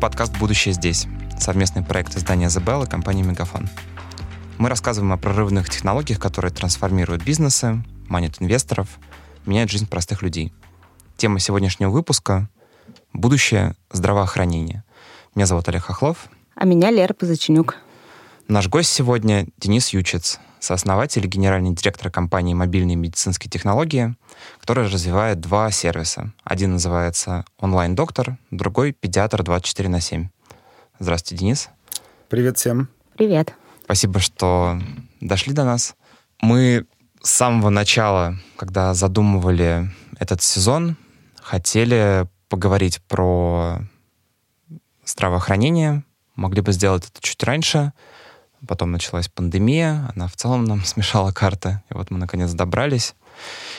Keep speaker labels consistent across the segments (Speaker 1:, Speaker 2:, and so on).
Speaker 1: Подкаст «Будущее здесь», совместный проект издания Bell и компании «Мегафон». Мы рассказываем о прорывных технологиях, которые трансформируют бизнесы, манят инвесторов, меняют жизнь простых людей. Тема сегодняшнего выпуска — будущее здравоохранения. Меня зовут Олег Хохлов.
Speaker 2: А меня Лера Позаченюк.
Speaker 1: Наш гость сегодня Денис Ючец, сооснователь и генеральный директор компании «Мобильные медицинские технологии», которая развивает два сервиса. Один называется «Онлайн-доктор», другой «Педиатр 24 на 7». Здравствуйте, Денис.
Speaker 3: Привет всем.
Speaker 2: Привет.
Speaker 1: Спасибо, что дошли до нас. Мы с самого начала, когда задумывали этот сезон, хотели поговорить про здравоохранение. Могли бы сделать это чуть раньше, Потом началась пандемия, она в целом нам смешала карты, и вот мы наконец добрались.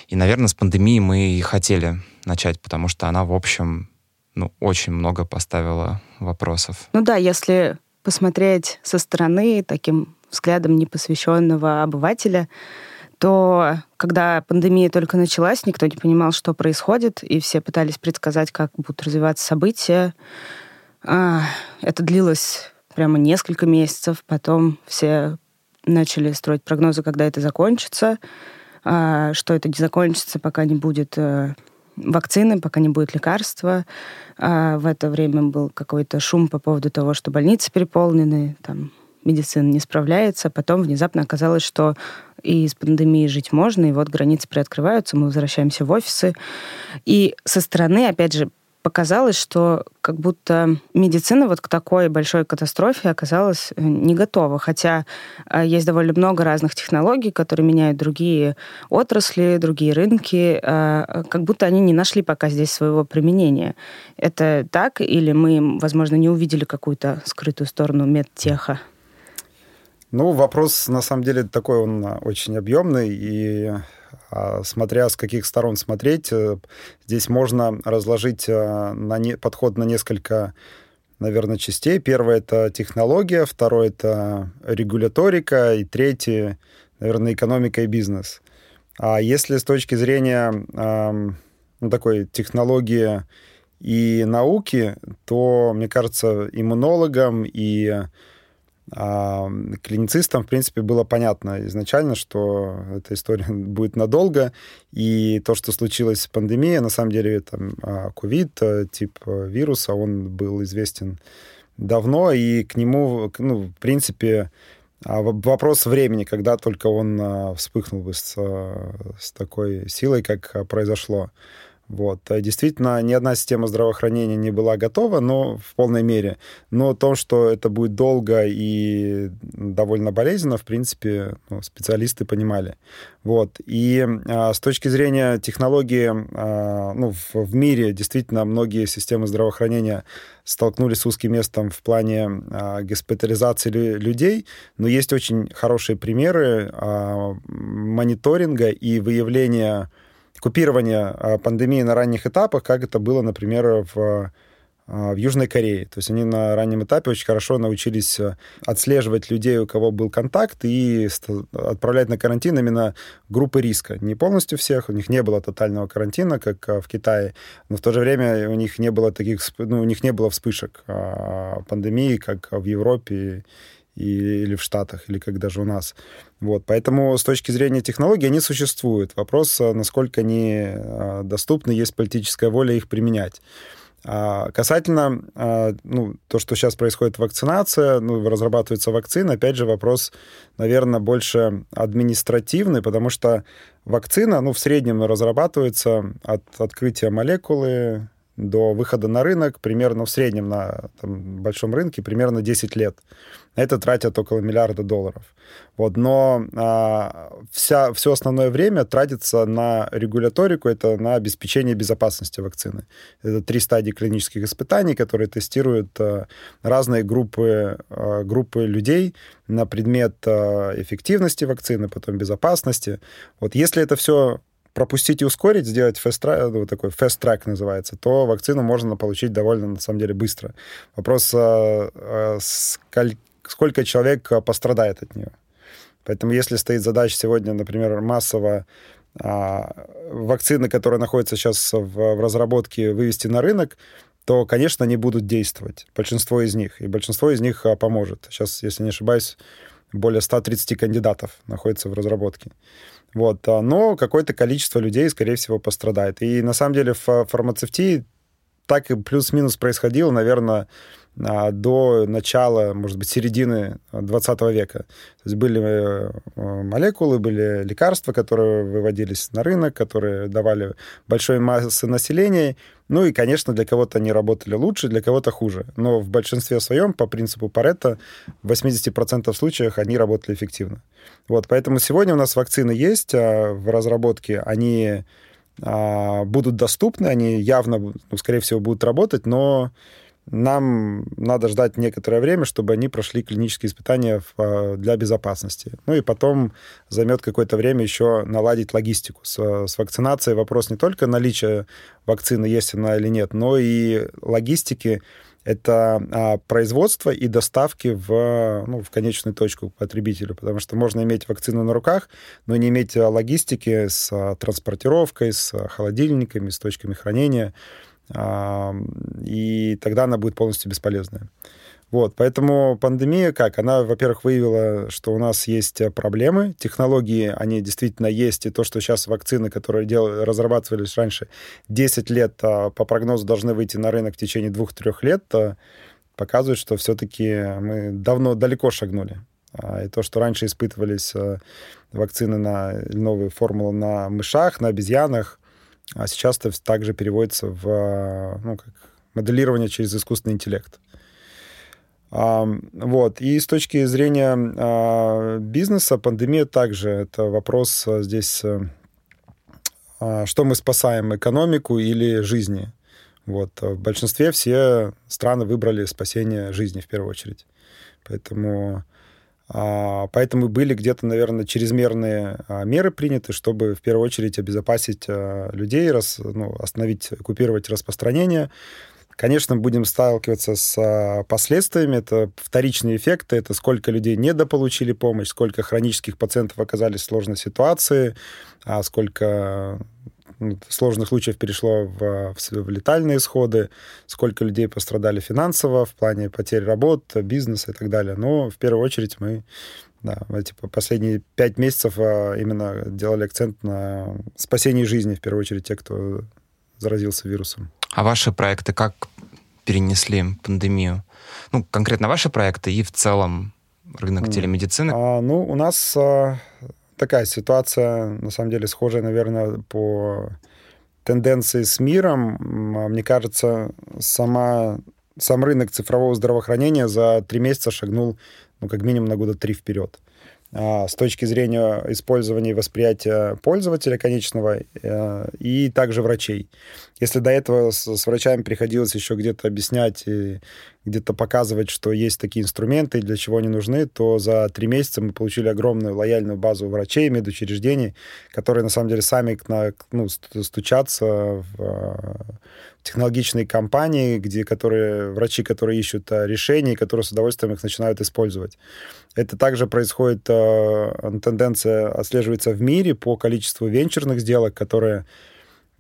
Speaker 1: И, наверное, с пандемией мы и хотели начать, потому что она, в общем, ну, очень много поставила вопросов.
Speaker 2: Ну да, если посмотреть со стороны таким взглядом непосвященного обывателя, то когда пандемия только началась, никто не понимал, что происходит, и все пытались предсказать, как будут развиваться события. А, это длилось прямо несколько месяцев. Потом все начали строить прогнозы, когда это закончится, а, что это не закончится, пока не будет э, вакцины, пока не будет лекарства. А в это время был какой-то шум по поводу того, что больницы переполнены, там медицина не справляется. Потом внезапно оказалось, что и с пандемией жить можно, и вот границы приоткрываются, мы возвращаемся в офисы. И со стороны, опять же, показалось, что как будто медицина вот к такой большой катастрофе оказалась э, не готова. Хотя э, есть довольно много разных технологий, которые меняют другие отрасли, другие рынки, э, как будто они не нашли пока здесь своего применения. Это так? Или мы, возможно, не увидели какую-то скрытую сторону медтеха?
Speaker 3: Ну, вопрос, на самом деле, такой он очень объемный, и а, смотря с каких сторон смотреть, э, здесь можно разложить э, на не, подход на несколько, наверное, частей. Первое — это технология, второе — это регуляторика, и третье, наверное, экономика и бизнес. А если с точки зрения ну, такой технологии и науки, то, мне кажется, иммунологам и а клиницистам, в принципе, было понятно изначально, что эта история будет надолго, и то, что случилось с пандемией, на самом деле, там, а, ковид, э, тип э, вируса, он был известен давно, и к нему, ну, в принципе, а, вопрос времени, когда только он а, вспыхнул бы с, с такой силой, как произошло. Вот. А действительно, ни одна система здравоохранения не была готова, но в полной мере. Но то, что это будет долго и довольно болезненно, в принципе, ну, специалисты понимали. Вот. И а, с точки зрения технологии, а, ну, в, в мире действительно многие системы здравоохранения столкнулись с узким местом в плане а, госпитализации людей, но есть очень хорошие примеры а, мониторинга и выявления купирование а, пандемии на ранних этапах, как это было, например, в а, в Южной Корее. То есть они на раннем этапе очень хорошо научились а, отслеживать людей, у кого был контакт, и отправлять на карантин именно группы риска. Не полностью всех, у них не было тотального карантина, как в Китае, но в то же время у них не было таких, ну, у них не было вспышек пандемии, как в Европе или в Штатах, или как даже у нас. Вот, поэтому с точки зрения технологий они существуют. Вопрос, а, насколько они а, доступны, есть политическая воля их применять. А касательно а, ну, то, что сейчас происходит вакцинация, ну, разрабатывается вакцина, опять же, вопрос, наверное, больше административный, потому что вакцина, ну, в среднем разрабатывается от открытия молекулы до выхода на рынок примерно в среднем на там, большом рынке примерно 10 лет. Это тратят около миллиарда долларов. Вот, но а, вся, все основное время тратится на регуляторику, это на обеспечение безопасности вакцины. Это три стадии клинических испытаний, которые тестируют а, разные группы, а, группы людей на предмет а, эффективности вакцины, потом безопасности. Вот если это все пропустить и ускорить, сделать fast track, ну, такой fast track называется, то вакцину можно получить довольно, на самом деле, быстро. Вопрос, а, а, сколько человек пострадает от нее. Поэтому если стоит задача сегодня, например, массово а, вакцины, которая находится сейчас в разработке, вывести на рынок, то, конечно, они будут действовать. Большинство из них. И большинство из них поможет. Сейчас, если не ошибаюсь, более 130 кандидатов находится в разработке. Вот. Но какое-то количество людей, скорее всего, пострадает. И на самом деле в фармацевтии так и плюс-минус происходило, наверное, а, до начала, может быть, середины 20 века. То есть были э, молекулы, были лекарства, которые выводились на рынок, которые давали большой массы населения. Ну и, конечно, для кого-то они работали лучше, для кого-то хуже. Но в большинстве своем, по принципу Паретта, в 80% случаях они работали эффективно. Вот, поэтому сегодня у нас вакцины есть а, в разработке. Они а, будут доступны, они явно, ну, скорее всего, будут работать, но нам надо ждать некоторое время, чтобы они прошли клинические испытания а, для безопасности. Ну и потом займет какое-то время еще наладить логистику. С, с вакцинацией вопрос не только наличия вакцины, есть она или нет, но и логистики это а, производство и доставки в, ну, в конечную точку потребителю, потому что можно иметь вакцину на руках, но не иметь логистики с а, транспортировкой, с холодильниками, с точками хранения и тогда она будет полностью бесполезная. Вот, поэтому пандемия как? Она, во-первых, выявила, что у нас есть проблемы, технологии, они действительно есть, и то, что сейчас вакцины, которые дел... разрабатывались раньше, 10 лет а, по прогнозу должны выйти на рынок в течение 2-3 лет, а, показывает, что все-таки мы давно далеко шагнули. А, и то, что раньше испытывались вакцины на новые формулы на мышах, на обезьянах, а сейчас это также переводится в ну, как моделирование через искусственный интеллект. А, вот. И с точки зрения а, бизнеса, пандемия также это вопрос а, здесь, что мы спасаем, экономику или жизни. Вот. В большинстве все страны выбрали спасение жизни в первую очередь. Поэтому поэтому были где-то, наверное, чрезмерные а, меры приняты, чтобы в первую очередь обезопасить а, людей, рас, ну, остановить, купировать распространение. Конечно, будем сталкиваться с последствиями. Это вторичные эффекты. Это сколько людей недополучили помощь, сколько хронических пациентов оказались в сложной ситуации, сколько сложных случаев перешло в, в летальные исходы, сколько людей пострадали финансово в плане потерь работ, бизнеса и так далее. Но в первую очередь мы да, типа последние пять месяцев а, именно делали акцент на спасении жизни, в первую очередь, тех, кто заразился вирусом.
Speaker 1: А ваши проекты как перенесли пандемию? Ну, конкретно ваши проекты и в целом рынок телемедицины?
Speaker 3: А, ну, у нас а, такая ситуация, на самом деле, схожая, наверное, по тенденции с миром. Мне кажется, сама, сам рынок цифрового здравоохранения за три месяца шагнул, ну, как минимум на года три вперед. А, с точки зрения использования и восприятия пользователя конечного э, и также врачей. Если до этого с, с врачами приходилось еще где-то объяснять и где-то показывать, что есть такие инструменты и для чего они нужны, то за три месяца мы получили огромную лояльную базу врачей, медучреждений, которые на самом деле сами ну, стучатся в технологичные компании, где которые, врачи, которые ищут э, решения, которые с удовольствием их начинают использовать. Это также происходит, э, тенденция отслеживается в мире по количеству венчурных сделок, которые а,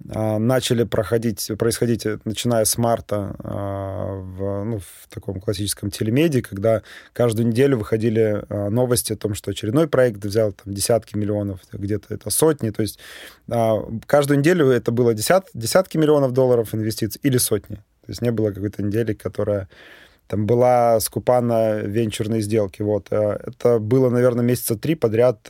Speaker 3: начали проходить, происходить, э, начиная с марта а, в, ну, в таком классическом телемедии, когда каждую неделю выходили а, новости о том, что очередной проект взял там, десятки миллионов, где-то это сотни. То есть каждую неделю это было десят, десятки миллионов долларов инвестиций или сотни. То есть не было какой-то недели, которая там была скупа на венчурные сделки. Вот. Это было, наверное, месяца три подряд,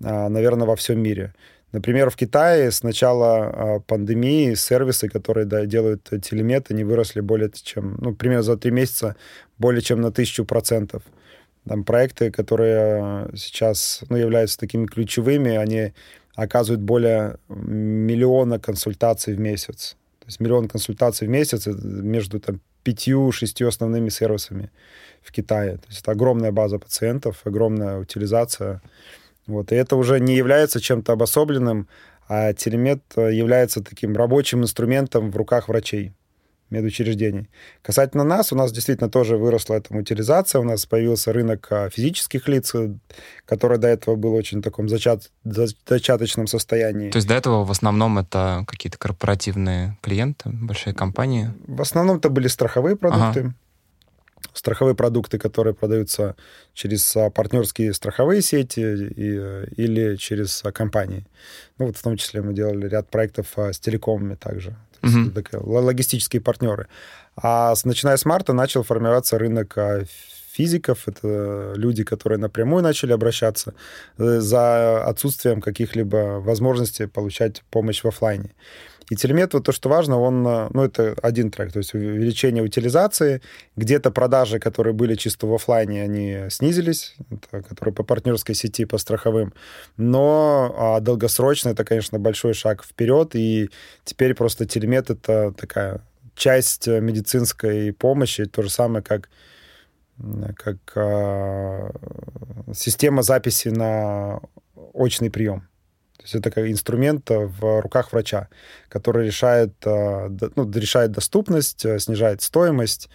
Speaker 3: наверное, во всем мире. Например, в Китае с начала а, пандемии сервисы, которые да, делают телемет, они выросли более чем, ну, примерно за три месяца более чем на тысячу процентов. Там проекты, которые сейчас ну, являются такими ключевыми, они оказывают более миллиона консультаций в месяц. То есть миллион консультаций в месяц между там, пятью-шестью основными сервисами в Китае. То есть это огромная база пациентов, огромная утилизация. Вот, и это уже не является чем-то обособленным, а телемет э, является таким рабочим инструментом в руках врачей. медучреждений. Касательно нас, у нас действительно тоже выросла эта утилизация, у нас появился рынок а, физических лиц, э, который до этого был очень в таком зачат, зачаточном состоянии.
Speaker 1: То есть до этого в основном это какие-то корпоративные клиенты, большие компании?
Speaker 3: В основном это были страховые продукты. Ага страховые продукты, которые продаются через а, партнерские страховые сети и, или через а, компании. Ну, вот в том числе мы делали ряд проектов с телекомами также угу. логистические партнеры. А с, начиная с марта начал формироваться рынок а, физиков, это люди, которые напрямую начали обращаться э, за отсутствием каких-либо возможностей получать помощь в офлайне. И телемет, вот то, что важно, он, э, ну, это один трек, то есть увеличение утилизации, где-то продажи, которые были чисто в офлайне, они снизились, это, которые по партнерской сети, по страховым, но а долгосрочно это, конечно, большой шаг вперед, и теперь просто телемет — это такая часть медицинской помощи, то же самое, как как э, система записи на очный прием. То есть это как инструмент э, в руках врача, который решает, э, ну, решает доступность, э, снижает стоимость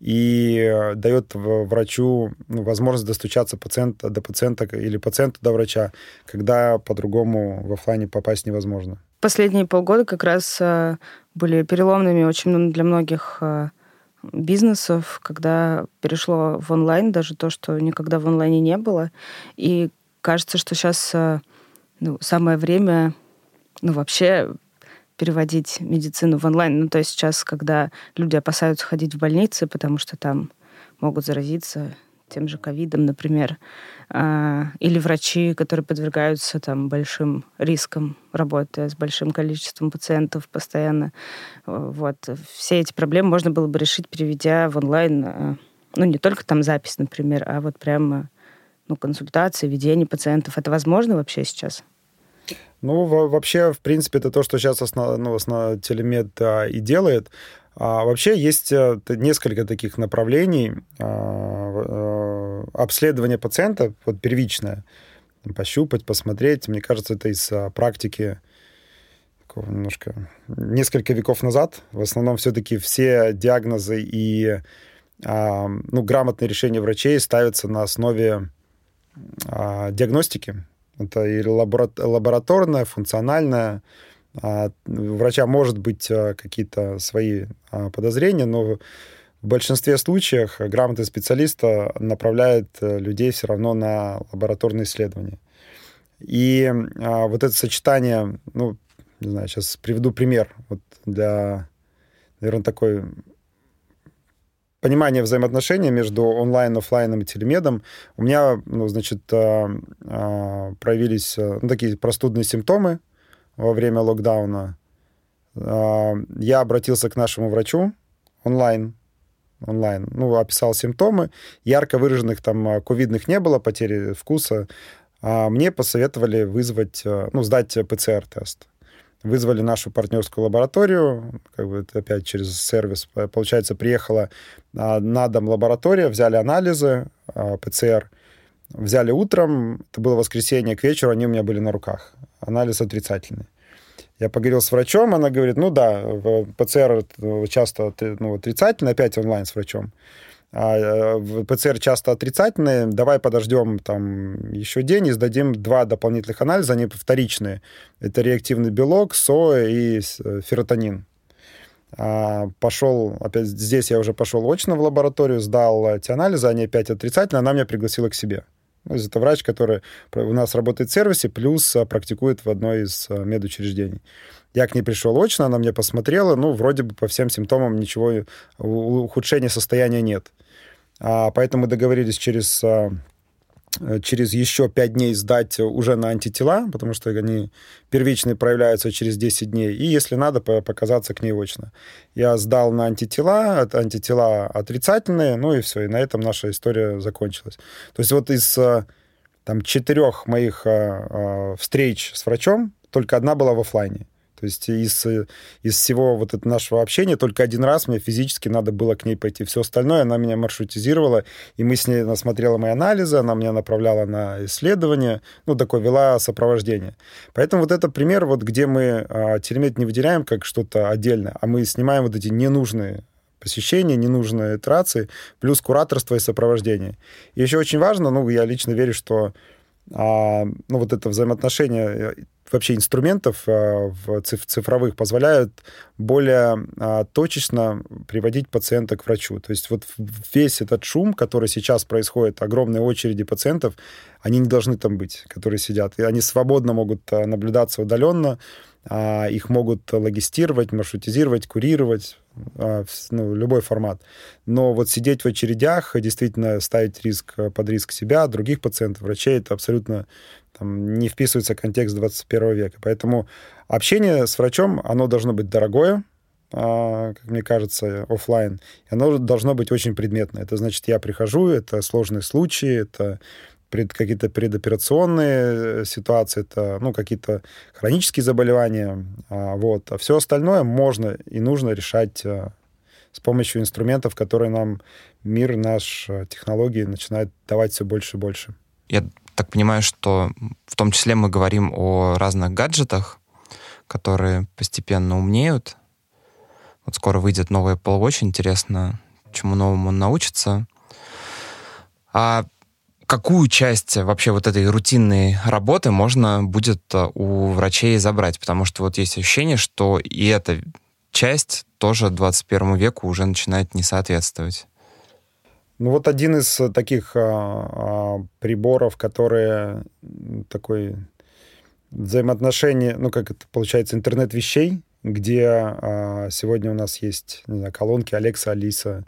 Speaker 3: и дает врачу ну, возможность достучаться пациента, до пациента или пациента до врача, когда по-другому в офлайне попасть невозможно.
Speaker 2: Последние полгода как раз были переломными очень для многих бизнесов, когда перешло в онлайн, даже то, что никогда в онлайне не было. И кажется, что сейчас ну, самое время, ну, вообще переводить медицину в онлайн. Ну, то есть сейчас, когда люди опасаются ходить в больницы, потому что там могут заразиться тем же ковидом, например, а, или врачи, которые подвергаются там большим рискам, работая с большим количеством пациентов постоянно. Вот. Все эти проблемы можно было бы решить, переведя в онлайн, а, ну, не только там запись, например, а вот прямо ну, консультации, ведение пациентов. Это возможно вообще сейчас?
Speaker 3: Ну, вообще, в принципе, это то, что сейчас основ, ну, основ, телемед а, и делает. А, вообще есть а, несколько таких направлений. А, а, обследование пациента, вот первичное, пощупать, посмотреть. Мне кажется, это из а, практики немножко несколько веков назад. В основном все-таки все диагнозы и а, ну, грамотные решения врачей ставятся на основе а, диагностики, это и лабораторная, функциональная. А, у врача может быть а, какие-то свои а, подозрения, но в большинстве случаев грамотный специалист направляет э, людей все равно на лабораторные исследования. И вот это сочетание, ну, не знаю, сейчас приведу пример вот для, наверное, такой понимание взаимоотношений между онлайн, офлайном и телемедом. У меня, ну, значит, а, а, проявились э, ну, такие простудные симптомы во время локдауна. А, я обратился к нашему врачу онлайн, онлайн, ну, описал симптомы. Ярко выраженных там ковидных не было, потери вкуса. Мне посоветовали вызвать, э, ну, сдать ПЦР-тест вызвали нашу партнерскую лабораторию, как бы это опять через сервис, получается, приехала а, на дом лаборатория, взяли анализы, а, ПЦР, взяли утром, это было воскресенье, к вечеру они у меня были на руках, анализ отрицательный. Я поговорил с врачом, она говорит, ну да, ПЦР часто ну, отрицательный, опять онлайн с врачом. А, э, ПЦР часто отрицательные, давай подождем там еще день и сдадим два дополнительных анализа, они вторичные. Это реактивный белок, СОЭ и э, ферротонин. А, пошел, опять здесь я уже пошел очно в лабораторию, сдал эти анализы, они опять отрицательные, она меня пригласила к себе. Ну, это врач, который у нас работает в сервисе, плюс э, практикует в одной из медучреждений. Я к ней пришел очно, она мне посмотрела, ну, вроде бы по всем симптомам ничего, ухудшения состояния нет. А, поэтому договорились через а, через еще 5 дней сдать уже на антитела, потому что они первичные проявляются через 10 дней, и если надо, показаться к ней очно. Я сдал на антитела, антитела отрицательные, ну и все, и на этом наша история закончилась. То есть вот из а, там, четырех моих встреч с врачом только одна была в офлайне. То есть из, из всего вот этого нашего общения только один раз мне физически надо было к ней пойти. Все остальное она меня маршрутизировала, и мы с ней, она смотрела мои анализы, она меня направляла на исследования, ну, такое, вела сопровождение. Поэтому вот это пример, вот где мы а, телемет не выделяем как что-то отдельное, а мы снимаем вот эти ненужные посещения, ненужные итерации, плюс кураторство и сопровождение. И еще очень важно, ну, я лично верю, что а, ну, вот это взаимоотношение э, вообще инструментов а, в цифровых позволяют более а, точечно приводить пациента к врачу. То есть вот весь этот шум, который сейчас происходит, огромные очереди пациентов, они не должны там быть, которые сидят. И они свободно могут наблюдаться удаленно, их могут логистировать, маршрутизировать, курировать, ну, любой формат. Но вот сидеть в очередях, действительно ставить риск под риск себя, других пациентов, врачей, это абсолютно там, не вписывается в контекст 21 века. Поэтому общение с врачом, оно должно быть дорогое, а, как мне кажется, офлайн. И оно должно быть очень предметное. Это значит, я прихожу, это сложные случаи, это пред, какие-то предоперационные э, ситуации, это ну, какие-то хронические заболевания. А, вот. А все остальное можно и нужно решать а, с помощью инструментов, которые нам мир, наш, а, технологии начинает давать все больше и больше.
Speaker 1: Я так понимаю, что в том числе мы говорим о разных гаджетах, которые постепенно умнеют. Вот скоро выйдет новый Apple Watch, интересно, чему новому он научится. А какую часть вообще вот этой рутинной работы можно будет э, у врачей забрать? Потому что вот есть ощущение, что и эта часть тоже 21 веку уже начинает не соответствовать.
Speaker 3: Ну вот один из таких а, а, приборов, которые такой взаимоотношение, ну как это получается, интернет вещей, где а, сегодня у нас есть не знаю, колонки Алекса, Алиса,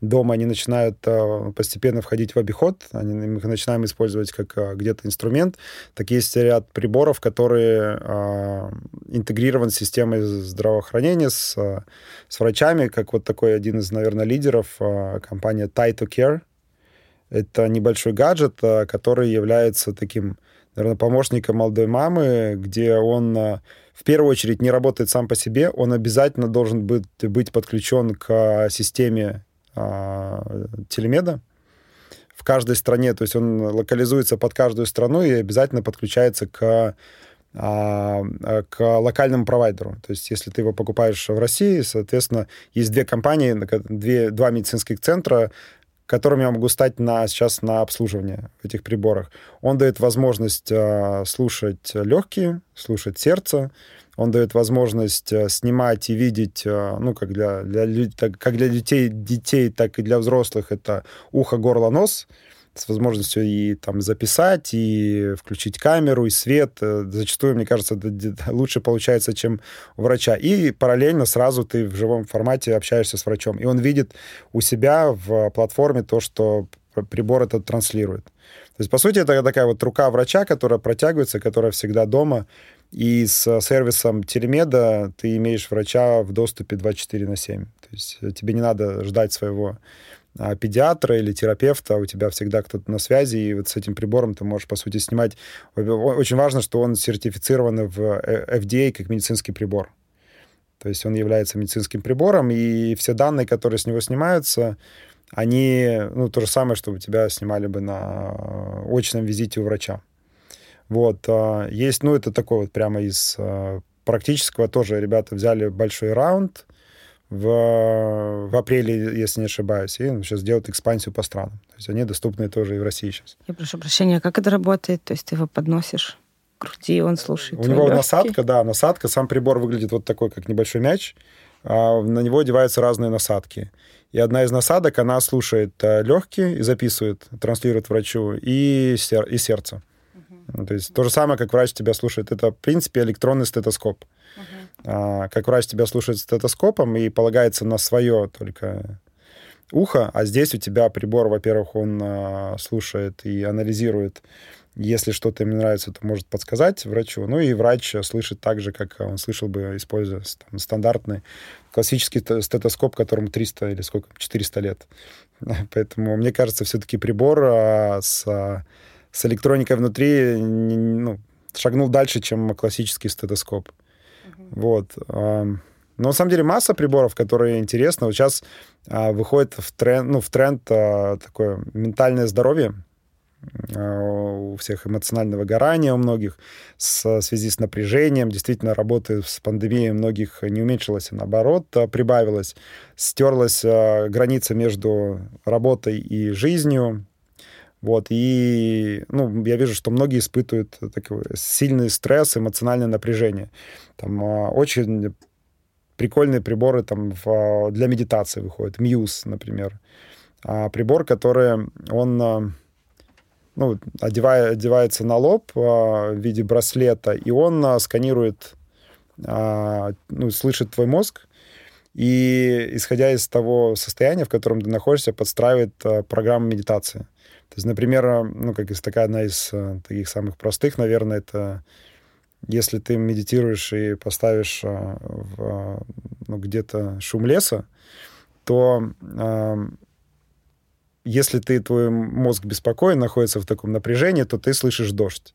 Speaker 3: дома они начинают э, постепенно входить в обиход, они, мы их начинаем использовать как э, где-то инструмент. Так есть ряд приборов, которые э, интегрированы с системой здравоохранения, с, с врачами, как вот такой один из, наверное, лидеров, компания Taito Care. Это небольшой гаджет, который является таким, наверное, помощником молодой мамы, где он в первую очередь не работает сам по себе, он обязательно должен быть, быть подключен к системе телемеда в каждой стране, то есть он локализуется под каждую страну и обязательно подключается к а, к локальному провайдеру. То есть, если ты его покупаешь в России, соответственно, есть две компании, две, два медицинских центра, которыми я могу стать на, сейчас на обслуживание в этих приборах. Он дает возможность э, слушать легкие, слушать сердце, он дает возможность э, снимать и видеть, э, ну, как для, для, как для детей, детей, так и для взрослых, это ухо, горло, нос, с возможностью и там записать, и включить камеру, и свет. Э, зачастую, мне кажется, это лучше получается, чем у врача. И параллельно сразу ты в живом формате общаешься с врачом. И он видит у себя в платформе то, что прибор этот транслирует. То есть, по сути, это такая вот рука врача, которая протягивается, которая всегда дома, и с сервисом телемеда ты имеешь врача в доступе 24 на 7. То есть э, тебе не надо ждать своего педиатра или терапевта, у тебя всегда кто-то на связи, и вот с этим прибором ты можешь, по сути, снимать. Очень важно, что он сертифицирован в э, FDA как медицинский прибор. То есть он является медицинским прибором, и все данные, которые с него снимаются, они, ну, то же самое, что у тебя снимали бы на очном визите у врача. Вот. А, есть, ну, это такой вот прямо из а, практического тоже ребята взяли большой раунд в, в апреле, если не ошибаюсь, и сейчас делают экспансию по странам. То есть они доступны тоже и в России сейчас.
Speaker 2: Я прошу прощения, как это работает? То есть ты его подносишь к груди, он слушает
Speaker 3: У него легкие? насадка, да, насадка. Сам прибор выглядит вот такой, как небольшой мяч. А на него одеваются разные насадки. И одна из насадок, она слушает э, легкие и записывает, транслирует врачу, и, сер и сердце. То есть то же самое, как врач тебя слушает. Это, в принципе, электронный стетоскоп. Uh-huh. А, как врач тебя слушает стетоскопом и полагается на свое только ухо, а здесь у тебя прибор, во-первых, он а, слушает и анализирует. Если что-то ему нравится, то может подсказать врачу. Ну и врач слышит так же, как он слышал бы, используя там, стандартный классический стетоскоп, которому 300 или сколько, 400 лет. Поэтому, мне кажется, все-таки прибор а, с а, с электроникой внутри ну, шагнул дальше, чем классический стетоскоп. Вот. Но на самом деле масса приборов, которые интересны. Вот сейчас а, выходит в тренд, ну, в тренд а, такое ментальное здоровье. А, у всех эмоционального выгорания у многих в связи с напряжением. Действительно, работы с пандемией многих не уменьшилась, а наоборот прибавилась. Стерлась граница между работой и жизнью. Вот, и ну, я вижу, что многие испытывают такой сильный стресс, эмоциональное напряжение. Там очень прикольные приборы там в, для медитации выходят. Muse, например. А, прибор, который он ну, одевая, одевается на лоб а, в виде браслета, и он а, сканирует, а, ну, слышит твой мозг, и, исходя из того состояния, в котором ты находишься, подстраивает а, программу медитации. То есть, например, ну, как из такая одна из а, таких самых простых, наверное, это если ты медитируешь и поставишь а, в, ну, где-то шум леса, то если ты, твой мозг беспокоен, находится в таком напряжении, то ты слышишь дождь.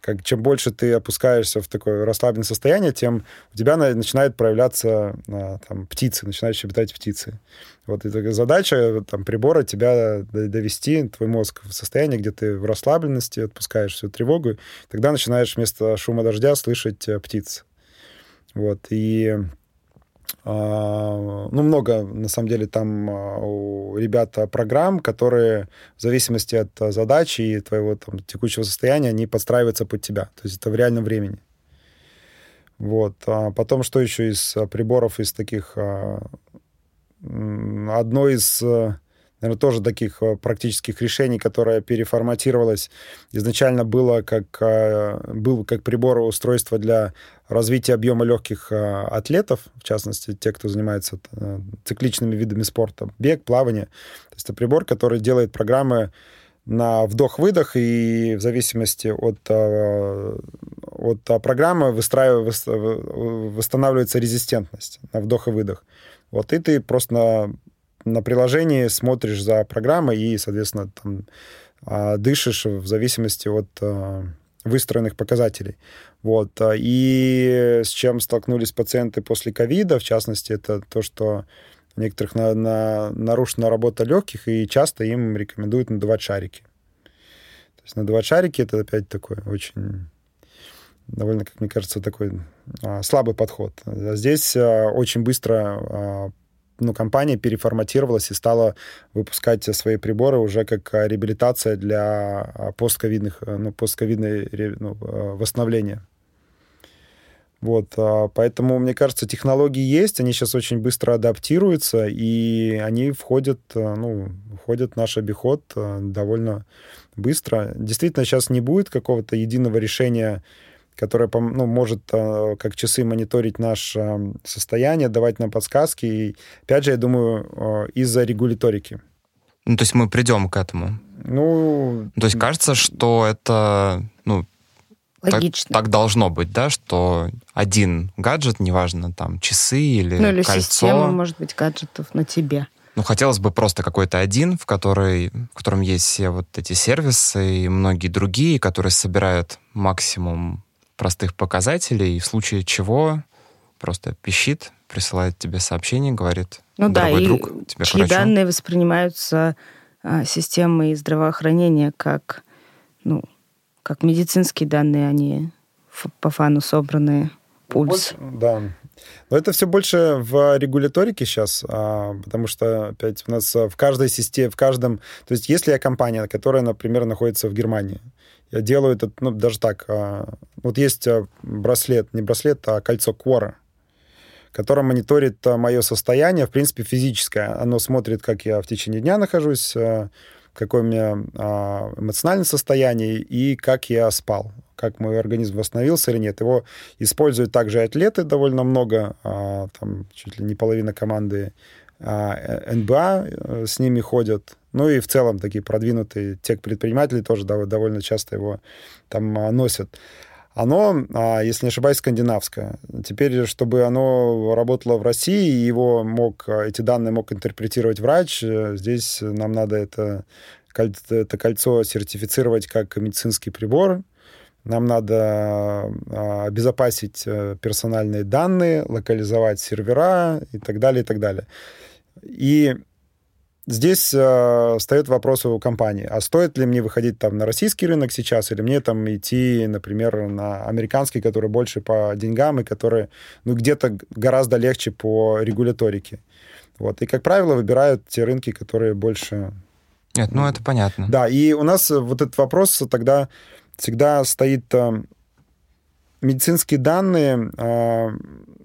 Speaker 3: Как, чем больше ты опускаешься в такое расслабленное состояние, тем у тебя на, начинают проявляться а, там, птицы, начинают щебетать птицы. Вот это задача там, прибора тебя довести, твой мозг в состояние, где ты в расслабленности, отпускаешь всю тревогу, тогда начинаешь вместо шума дождя слышать э, птиц. Вот, и ну, много, на самом деле, там а, у ребят программ, которые в зависимости от задачи и твоего там, текущего состояния, они подстраиваются под тебя. То есть это в реальном времени. Вот. А потом, что еще из приборов, из таких... Одно из наверное, тоже таких э, практических решений, которое переформатировалось. Изначально было как, э, был как прибор устройства для развития объема легких э, атлетов, в частности, те, кто занимается цикличными видами спорта, бег, плавание. То есть это прибор, который делает программы на вдох-выдох, и в зависимости от, от программы выстраивается, восстанавливается резистентность на вдох и выдох. Вот, и ты просто на на приложении смотришь за программой и, соответственно, там, а, дышишь в зависимости от а, выстроенных показателей. Вот. А, и с чем столкнулись пациенты после ковида, в частности, это то, что у некоторых на, на, нарушена работа легких, и часто им рекомендуют надувать шарики. То есть надувать шарики — это опять такой очень довольно, как мне кажется, такой а, слабый подход. Здесь а, очень быстро а, ну, компания переформатировалась и стала выпускать свои приборы уже как а, реабилитация для а, постковидных, э, ну, постковидной ну, э, восстановления. Вот, а, поэтому, мне кажется, технологии есть, они сейчас очень быстро адаптируются, и они входят, э, ну, входят в наш обиход довольно быстро. Действительно, сейчас не будет какого-то единого решения которая ну, может э, как часы мониторить наше состояние, давать нам подсказки. И, опять же, я думаю, э, из-за регуляторики.
Speaker 1: Ну, то есть мы придем к этому. Ну... То есть кажется, что это, ну,
Speaker 2: Логично.
Speaker 1: Так, так должно быть, да, что один гаджет, неважно, там, часы или
Speaker 2: ну, или
Speaker 1: кольцо.
Speaker 2: система, может быть, гаджетов на тебе.
Speaker 1: Ну, хотелось бы просто какой-то один, в, который, в котором есть все вот эти сервисы и многие другие, которые собирают максимум простых показателей, и в случае чего просто пищит, присылает тебе сообщение, говорит,
Speaker 2: ну да,
Speaker 1: друг,
Speaker 2: и
Speaker 1: тебе
Speaker 2: чьи данные воспринимаются а, системой здравоохранения как, ну, как медицинские данные, они по фану собранные, пульс.
Speaker 3: Да. Но это все больше в регуляторике сейчас, а, потому что, опять, у нас в каждой системе, в каждом... То есть если я компания, которая, например, находится в Германии, я делаю это, ну, даже так. А, вот есть а, браслет, не браслет, а кольцо Quora, которое мониторит а, мое состояние, в принципе, физическое. Оно смотрит, как я в течение дня нахожусь, какое у меня эмоциональное состояние и как я спал, как мой организм восстановился или нет. Его используют также атлеты довольно много, там чуть ли не половина команды НБА э, с ними ходят. Ну и в целом такие продвинутые тех-предприниматели тоже довольно часто его там а, носят. Оно, а, если не ошибаюсь, скандинавское. Теперь, чтобы оно работало в России, его мог, эти данные мог интерпретировать врач, э, здесь нам надо это, это кольцо сертифицировать как медицинский прибор, нам надо а, обезопасить э, персональные данные, локализовать сервера и так далее, и так далее. И здесь э, встает вопрос у компании, а стоит ли мне выходить там на российский рынок сейчас, или мне там идти, например, на американский, который больше по деньгам и который, ну, где-то гораздо легче по регуляторике. Вот. И, как правило, выбирают те рынки, которые больше...
Speaker 1: Нет, ну, это понятно.
Speaker 3: Да, и у нас вот этот вопрос тогда всегда стоит э, медицинские данные, э,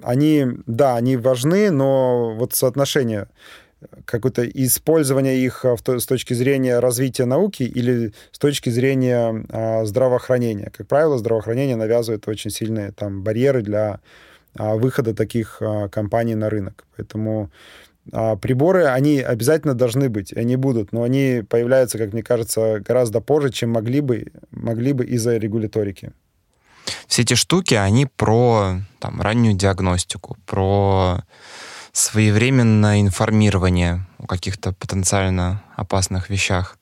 Speaker 3: они, да, они важны, но вот соотношение какое-то использование их э, с точки зрения развития науки или с точки зрения здравоохранения. Как правило, здравоохранение навязывает очень сильные там барьеры для выхода таких компаний на рынок. Поэтому а приборы, они обязательно должны быть, они будут, но они появляются, как мне кажется, гораздо позже, чем могли бы, могли бы из-за регуляторики.
Speaker 1: Все эти штуки, они про там, раннюю диагностику, про своевременное информирование о каких-то потенциально опасных вещах.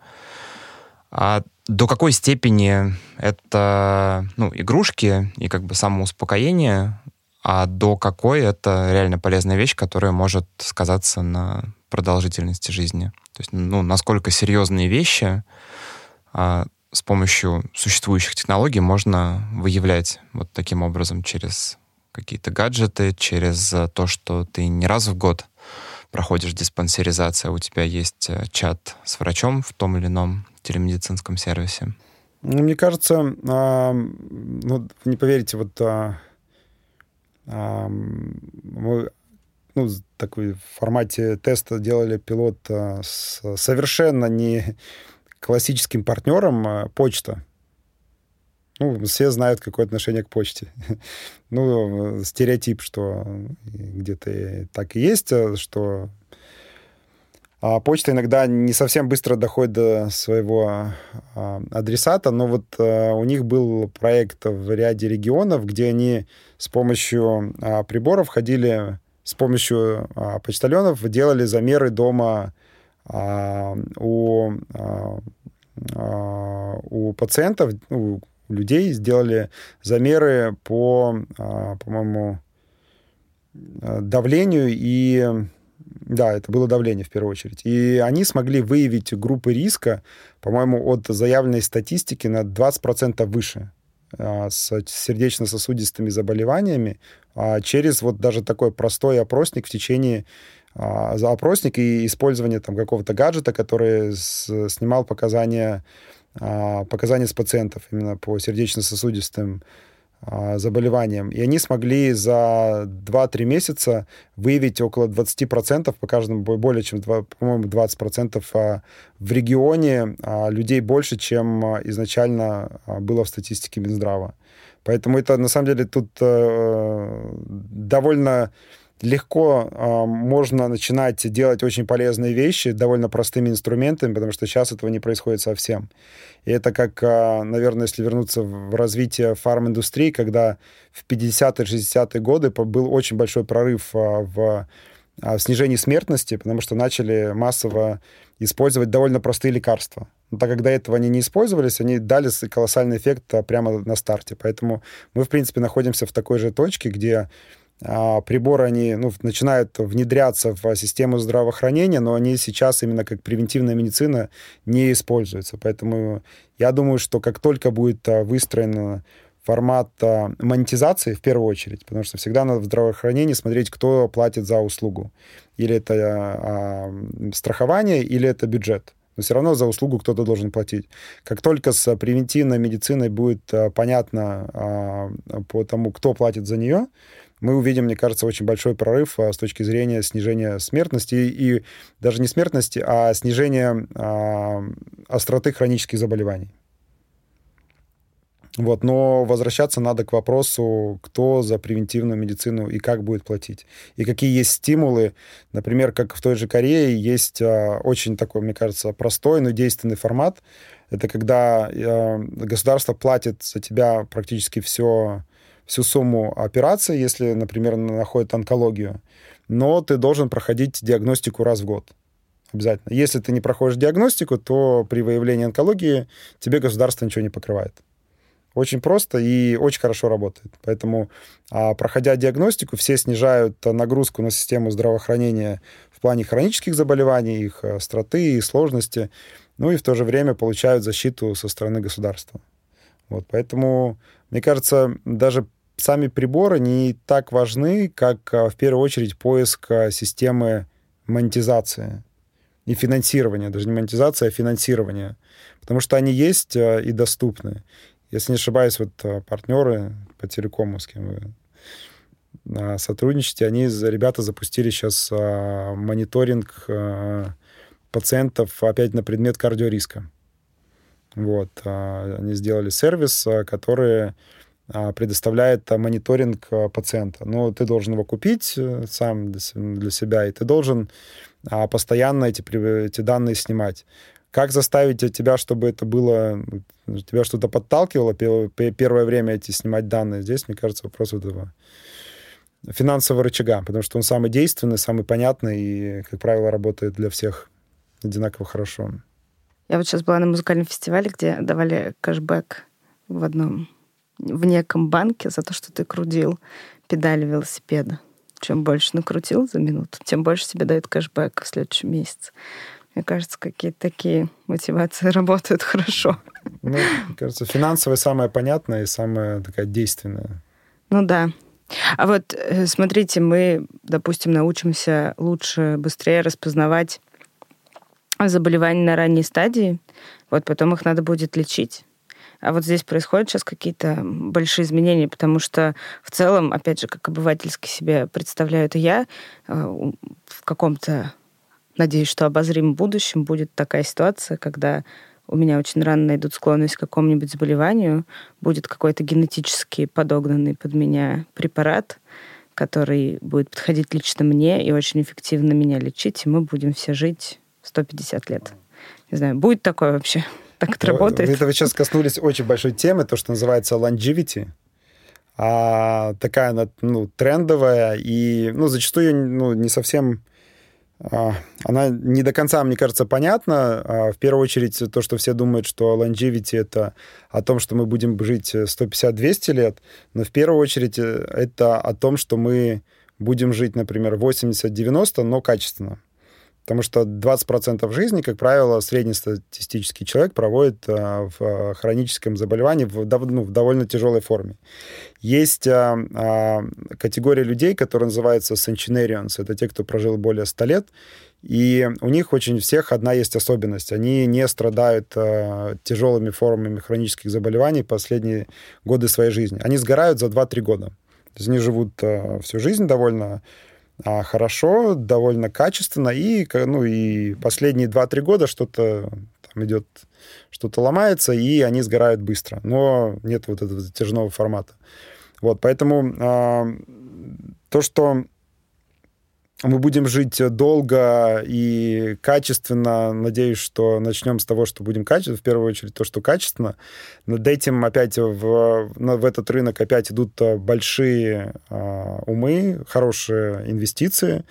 Speaker 1: А до какой степени это ну, игрушки и как бы самоуспокоение, а до какой это реально полезная вещь, которая может сказаться на продолжительности жизни. То есть, ну, насколько серьезные вещи а, с помощью существующих технологий можно выявлять вот таким образом через какие-то гаджеты, через то, что ты не раз в год проходишь диспансеризацию, а у тебя есть э, чат с врачом в том или ином телемедицинском сервисе.
Speaker 3: Ну, мне кажется, а, ну, не поверите, вот а, мы ну, такой в формате теста делали пилот а, с совершенно не классическим партнером а, почта. Ну, все знают, какое отношение к почте. ну, стереотип, что где-то так и есть, а, что а почта иногда не совсем быстро доходит до своего а, адресата, но вот а, у них был проект в ряде регионов, где они с помощью а, приборов ходили, с помощью почтальонов делали замеры дома у, а, а у пациентов, у людей, сделали замеры по, а, по-моему, давлению и да, это было давление в первую очередь. И они смогли выявить группы риска, по-моему, от заявленной статистики на 20% выше а, с сердечно-сосудистыми заболеваниями а, через вот даже такой простой опросник в течение а, за опросник и использование там какого-то гаджета, который снимал показания, показания с пациентов именно по сердечно-сосудистым а, заболеванием. И они смогли за 2-3 месяца выявить около 20%, по каждому более чем, по-моему, 20% а, в регионе а, людей больше, чем изначально было в статистике Минздрава. Поэтому это, на самом деле, тут э, довольно легко э, можно начинать делать очень полезные вещи довольно простыми инструментами, потому что сейчас этого не происходит совсем. И это как, э, наверное, если вернуться в развитие фарм-индустрии, когда в 50-е, 60-е годы был очень большой прорыв э, в, в снижении смертности, потому что начали массово использовать довольно простые лекарства. Но так как до этого они не использовались, они дали колоссальный эффект прямо на старте. Поэтому мы, в принципе, находимся в такой же точке, где приборы, они ну, начинают внедряться в систему здравоохранения, но они сейчас именно как превентивная медицина не используются. Поэтому я думаю, что как только будет а, выстроен формат а, монетизации, в первую очередь, потому что всегда надо в здравоохранении смотреть, кто платит за услугу. Или это а, страхование, или это бюджет. Но все равно за услугу кто-то должен платить. Как только с превентивной медициной будет а, понятно а, по тому, кто платит за нее, мы увидим, мне кажется, очень большой прорыв а, с точки зрения снижения смертности и, даже не смертности, а снижения а, остроты хронических заболеваний. Вот, но возвращаться надо к вопросу, кто за превентивную медицину и как будет платить. И какие есть стимулы. Например, как в той же Корее есть а, очень такой, мне кажется, простой, но действенный формат. Это когда а, государство платит за тебя практически все всю сумму операции, если, например, находит онкологию, но ты должен проходить диагностику раз в год. Обязательно. Если ты не проходишь диагностику, то при выявлении онкологии тебе государство ничего не покрывает. Очень просто и очень хорошо работает. Поэтому, а, проходя диагностику, все снижают нагрузку на систему здравоохранения в плане хронических заболеваний, их остроты и сложности, ну и в то же время получают защиту со стороны государства. Вот, поэтому, мне кажется, даже сами приборы не так важны, как в первую очередь поиск системы монетизации и финансирования, даже не монетизация, а финансирование, потому что они есть и доступны. Если не ошибаюсь, вот э, партнеры по телекому, с кем вы э, сотрудничаете, они, ребята, запустили сейчас э, мониторинг пациентов опять на предмет кардиориска. Вот. Они сделали сервис, который предоставляет мониторинг пациента. Но ты должен его купить сам для себя, и ты должен постоянно эти, эти данные снимать. Как заставить тебя, чтобы это было, тебя что-то подталкивало первое время эти снимать данные? Здесь, мне кажется, вопрос этого финансового рычага, потому что он самый действенный, самый понятный и, как правило, работает для всех одинаково хорошо.
Speaker 2: Я вот сейчас была на музыкальном фестивале, где давали кэшбэк в одном, в неком банке за то, что ты крутил педали велосипеда. Чем больше накрутил за минуту, тем больше тебе дают кэшбэк в следующем месяце. Мне кажется, какие-то такие мотивации работают хорошо.
Speaker 3: Ну, мне кажется, финансовая самая понятная и самая такая действенная.
Speaker 2: Ну да. А вот э, смотрите, мы, допустим, научимся лучше, быстрее распознавать заболевания на ранней стадии, вот потом их надо будет лечить. А вот здесь происходят сейчас какие-то большие изменения, потому что в целом, опять же, как обывательски себе представляю это я, э, в каком-то надеюсь, что обозримом будущем будет такая ситуация, когда у меня очень рано найдут склонность к какому-нибудь заболеванию, будет какой-то генетически подогнанный под меня препарат, который будет подходить лично мне и очень эффективно меня лечить, и мы будем все жить 150 лет. Не знаю, будет такое вообще? Так это работает?
Speaker 3: Это вы сейчас коснулись очень большой темы, то, что называется longevity. А, такая ну, трендовая и ну, зачастую ну, не совсем а, она не до конца, мне кажется, понятна. А, в первую очередь, то, что все думают, что longevity — это о том, что мы будем жить 150-200 лет, но в первую очередь э, это о том, что мы будем жить, например, 80-90, но качественно. Потому что 20% жизни, как правило, среднестатистический человек проводит а, в а, хроническом заболевании в, ну, в довольно тяжелой форме. Есть а, а, категория людей, которые называются centenarians. Это те, кто прожил более 100 лет. И у них очень всех одна есть особенность. Они не страдают а, тяжелыми формами хронических заболеваний последние годы своей жизни. Они сгорают за 2-3 года. То есть они живут а, всю жизнь довольно хорошо, довольно качественно, и, ну, и последние 2-3 года что-то там идет, что-то ломается, и они сгорают быстро. Но нет вот этого затяжного формата. Вот, поэтому а, то, что мы будем жить долго и качественно. Надеюсь, что начнем с того, что будем качественно. В первую очередь то, что качественно. Над этим опять в, в этот рынок опять идут большие э, умы, хорошие инвестиции.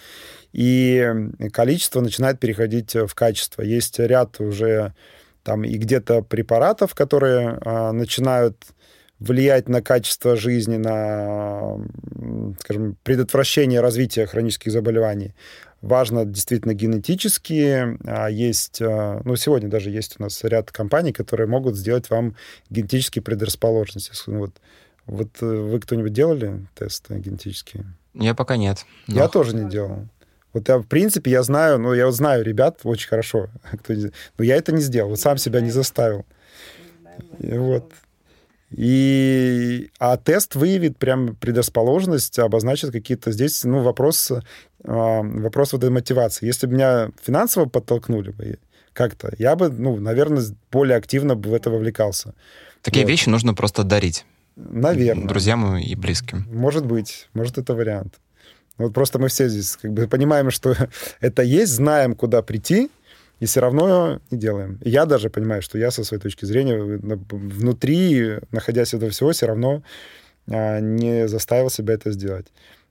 Speaker 3: И количество начинает переходить в качество. Есть ряд уже там и где-то препаратов, которые э, начинают влиять на качество жизни, на, скажем, предотвращение развития хронических заболеваний. Важно действительно генетически. А есть, а, ну, сегодня даже есть у нас ряд компаний, которые могут сделать вам генетические предрасположенности. Вот, вот э, вы кто-нибудь делали тесты генетические?
Speaker 1: Я пока нет.
Speaker 3: Но... Я тоже не делал. Вот я, в принципе, я знаю, ну, я знаю ребят очень хорошо, кто, но я это не сделал, вот сам себя не заставил. И вот. И, а тест выявит прям предрасположенность, обозначит какие-то здесь, ну, вопрос, а, вопрос вот этой мотивации. Если бы меня финансово подтолкнули бы как-то, я бы, ну, наверное, более активно бы в это вовлекался.
Speaker 1: Такие вот. вещи нужно просто дарить.
Speaker 3: Наверное.
Speaker 1: Друзьям и близким.
Speaker 3: Может быть, может, это вариант. Вот просто мы все здесь как бы понимаем, что это есть, знаем, куда прийти, и все равно не делаем. Я даже понимаю, что я со своей точки зрения внутри, находясь этого всего, все равно а, не заставил себя это сделать.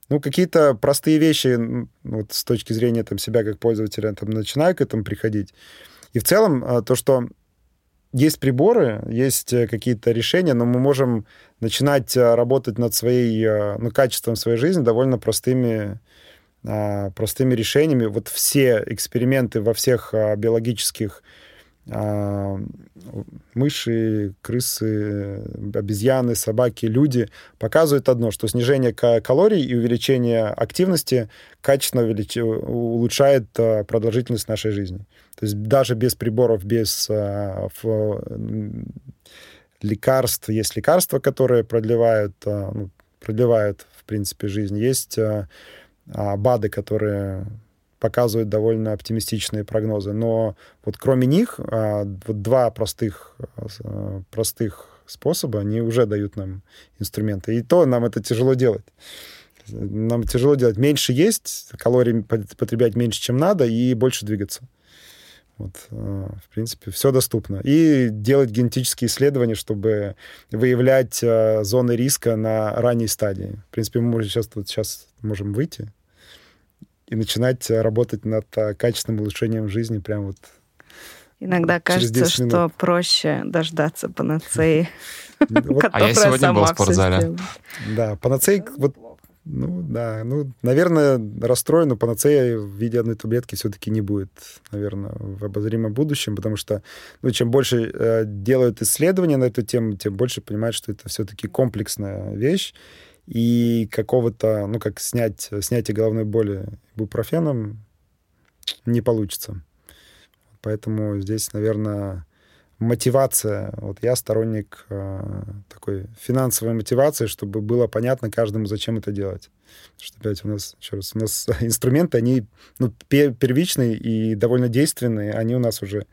Speaker 3: Ну, какие-то простые вещи, вот с точки зрения там, себя как пользователя, там, начинаю к этому приходить. И в целом а, то, что есть приборы, есть э, какие-то решения, но мы можем начинать э, работать над своей, э, ну, качеством своей жизни довольно простыми, простыми решениями. Вот все эксперименты во всех биологических а, мыши, крысы, обезьяны, собаки, люди показывают одно, что снижение калорий и увеличение активности качественно улучшает продолжительность нашей жизни. То есть даже без приборов, без а, лекарств, есть лекарства, которые продлевают, а, ну, продлевают, в принципе, жизнь. Есть а, БАДы, которые показывают довольно оптимистичные прогнозы. Но вот кроме них, вот два простых, простых способа, они уже дают нам инструменты. И то нам это тяжело делать. Нам тяжело делать. Меньше есть, калорий потреблять меньше, чем надо, и больше двигаться. Вот, в принципе, все доступно. И делать генетические исследования, чтобы выявлять зоны риска на ранней стадии. В принципе, мы можем сейчас, вот сейчас можем выйти и начинать работать над э, качественным улучшением жизни прямо вот
Speaker 2: Иногда кажется, что проще дождаться панацеи.
Speaker 1: А я сегодня был в спортзале.
Speaker 3: Да, панацеи, вот ну, да. Ну, наверное, расстроен, но панацея в виде одной таблетки все-таки не будет, наверное, в обозримом будущем, потому что, ну, чем больше э, делают исследования на эту тему, тем больше понимают, что это все-таки комплексная вещь, и какого-то, ну, как снять, снятие головной боли бупрофеном не получится. Поэтому здесь, наверное, мотивация. Вот я сторонник э, такой финансовой мотивации, чтобы было понятно каждому, зачем это делать. Потому что опять у нас, еще раз, у нас инструменты, они ну, первичные и довольно действенные, они у нас уже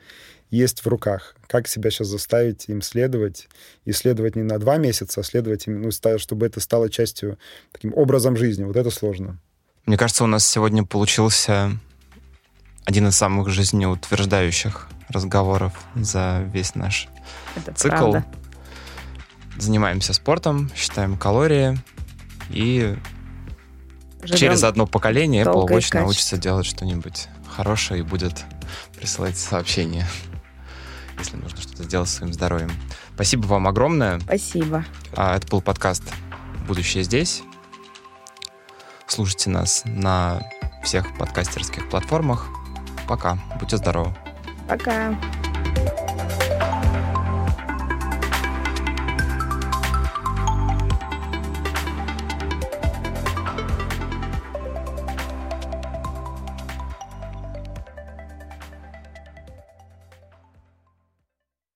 Speaker 3: есть в руках. Как себя сейчас заставить им следовать? И следовать не на два месяца, а следовать им, ну, чтобы это стало частью, таким образом жизни. Вот это сложно.
Speaker 1: Мне кажется, у нас сегодня получился один из самых жизнеутверждающих разговоров за весь наш Это цикл. Правда. Занимаемся спортом, считаем калории и Живем через одно поколение Apple Watch научится делать что-нибудь хорошее и будет присылать сообщения, если нужно что-то сделать с своим здоровьем. Спасибо вам огромное.
Speaker 2: Спасибо.
Speaker 1: А, это был подкаст «Будущее здесь». Слушайте нас на всех подкастерских платформах. Пока. Будьте здоровы.
Speaker 2: Пока.